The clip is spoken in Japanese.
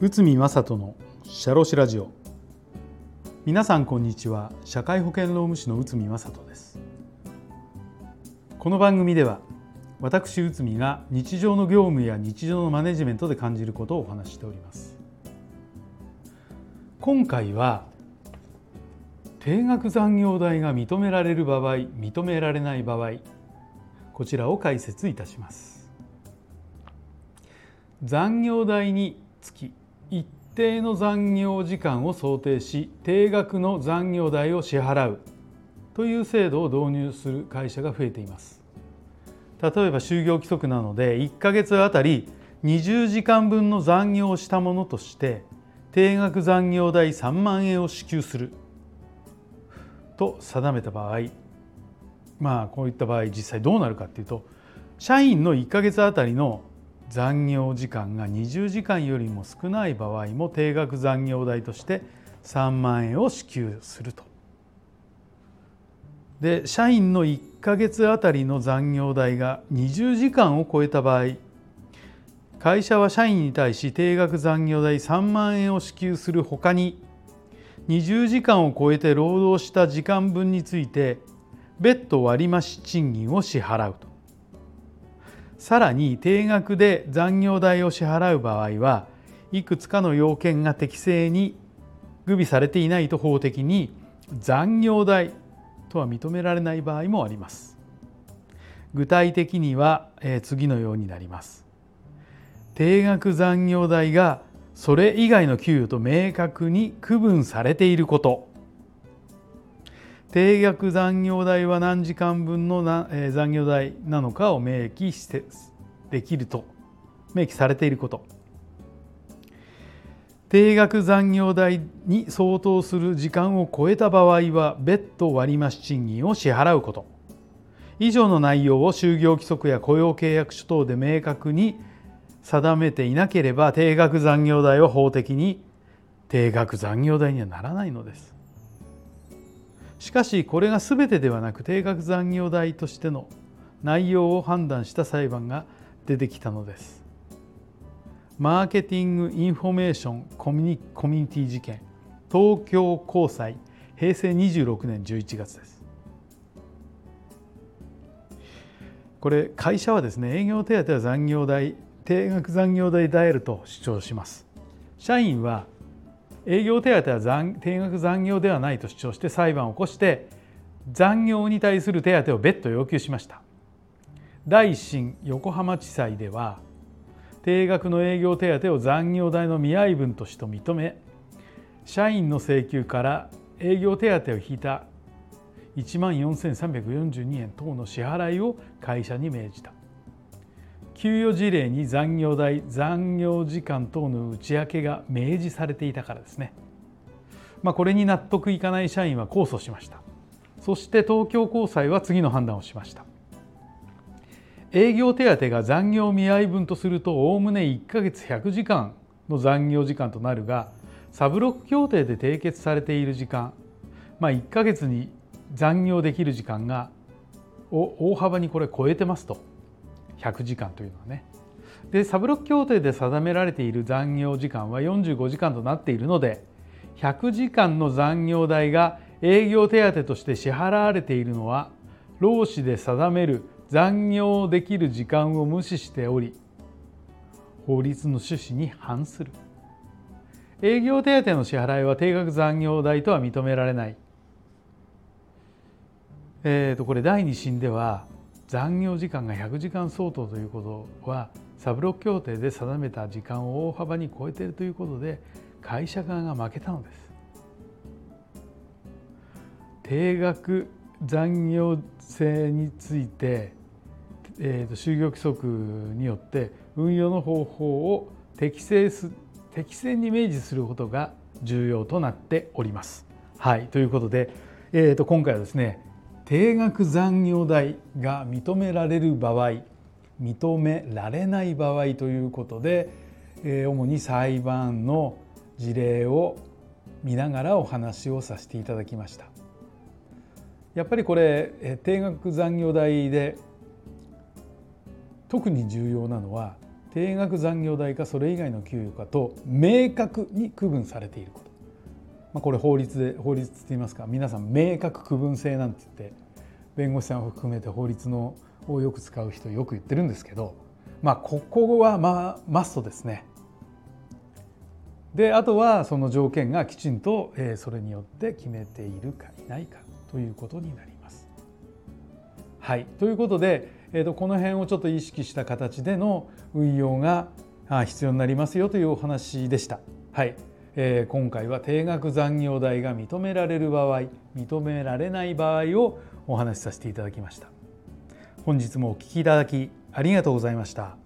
内海正人のシャロシラジオ。皆さんこんにちは。社会保険労務士の内海正人です。この番組では私内海が日常の業務や日常のマネジメントで感じることをお話しております。今回は定額残業代が認められる場合認められない場合こちらを解説いたします。残業代につき一定の残業時間を想定し定額の残業代を支払うという制度を導入する会社が増えています。例えば就業規則なので1ヶ月あたり20時間分の残業をしたものとして定額残業代3万円を支給すると定めた場合まあこういった場合実際どうなるかっていうと社員の1ヶ月あたりの残業時間が20時間よりも少ない場合も定額残業代として3万円を支給すると。で社員の1ヶ月あたりの残業代が20時間を超えた場合会社は社員に対し定額残業代3万円を支給するほかに20時間を超えて労働した時間分について別途割増賃金を支払うと。さらに定額で残業代を支払う場合はいくつかの要件が適正に具備されていないと法的に残業代とは認められない場合もあります。具体的には次のようになります。定額残業代がそれ以外の給与と明確に区分されていること。定額残業代は何時間分の残業代なのかを明記してできると明記されていること定額残業代に相当する時間を超えた場合は別途割増賃金を支払うこと以上の内容を就業規則や雇用契約書等で明確に定めていなければ定額残業代は法的に定額残業代にはならないのです。しかしこれが全てではなく定額残業代としての内容を判断した裁判が出てきたのです。マーケティング・インフォメーションコミュニティ事件東京高裁平成26年11月です。これ会社はですね営業手当は残業代定額残業代であると主張します社員は営業手当は定額残業ではないと主張して裁判を起こして残業に対する手当を別途要求しました。第一審横浜地裁では定額の営業手当を残業代の見合い分として認め社員の請求から営業手当を引いた1万4342円等の支払いを会社に命じた。給与事例に残業代残業時間等の内訳が明示されていたからですね、まあ、これに納得いかない社員は控訴しました。そして東京高裁は次の判断をしました。営業手当が残業見合い分とするとおおむね1ヶ月100時間の残業時間となるがサブロック協定で締結されている時間、まあ、1ヶ月に残業できる時間がを大幅にこれ超えてますと。100時間というのはね。でサブロック協定で定められている残業時間は45時間となっているので100時間の残業代が営業手当として支払われているのは労使で定める残業できる時間を無視しており法律の趣旨に反する営業手当の支払いは定額残業代とは認められない、えー、とこれ第2審では残業時間が100時間相当ということはサブロック協定で定めた時間を大幅に超えているということで会社側が負けたのです。定額残業制について、えーと、就業規則によって運用の方法を適正す適正に明示することが重要となっております。はい、ということで、えーと今回はですね定額残業代が認められる場合認められない場合ということで主に裁判の事例を見ながらお話をさせていただきました。やっぱりこれ定額残業代で特に重要なのは定額残業代かそれ以外の給与かと明確に区分されていること、まあ、これ法律で法律って言いますか皆さん明確区分性なんて言って弁護士さんを含めて法律のをよく使う人よく言ってるんですけどまあここはまあマストですね。であとはその条件がきちんとそれによって決めているかいないかということになります。はいということで、えー、とこの辺をちょっと意識した形での運用が必要になりますよというお話でした。はいえー、今回は定額残業代が認められる場合認められない場合をお話しさせていただきました。本日もお聞きいただきありがとうございました。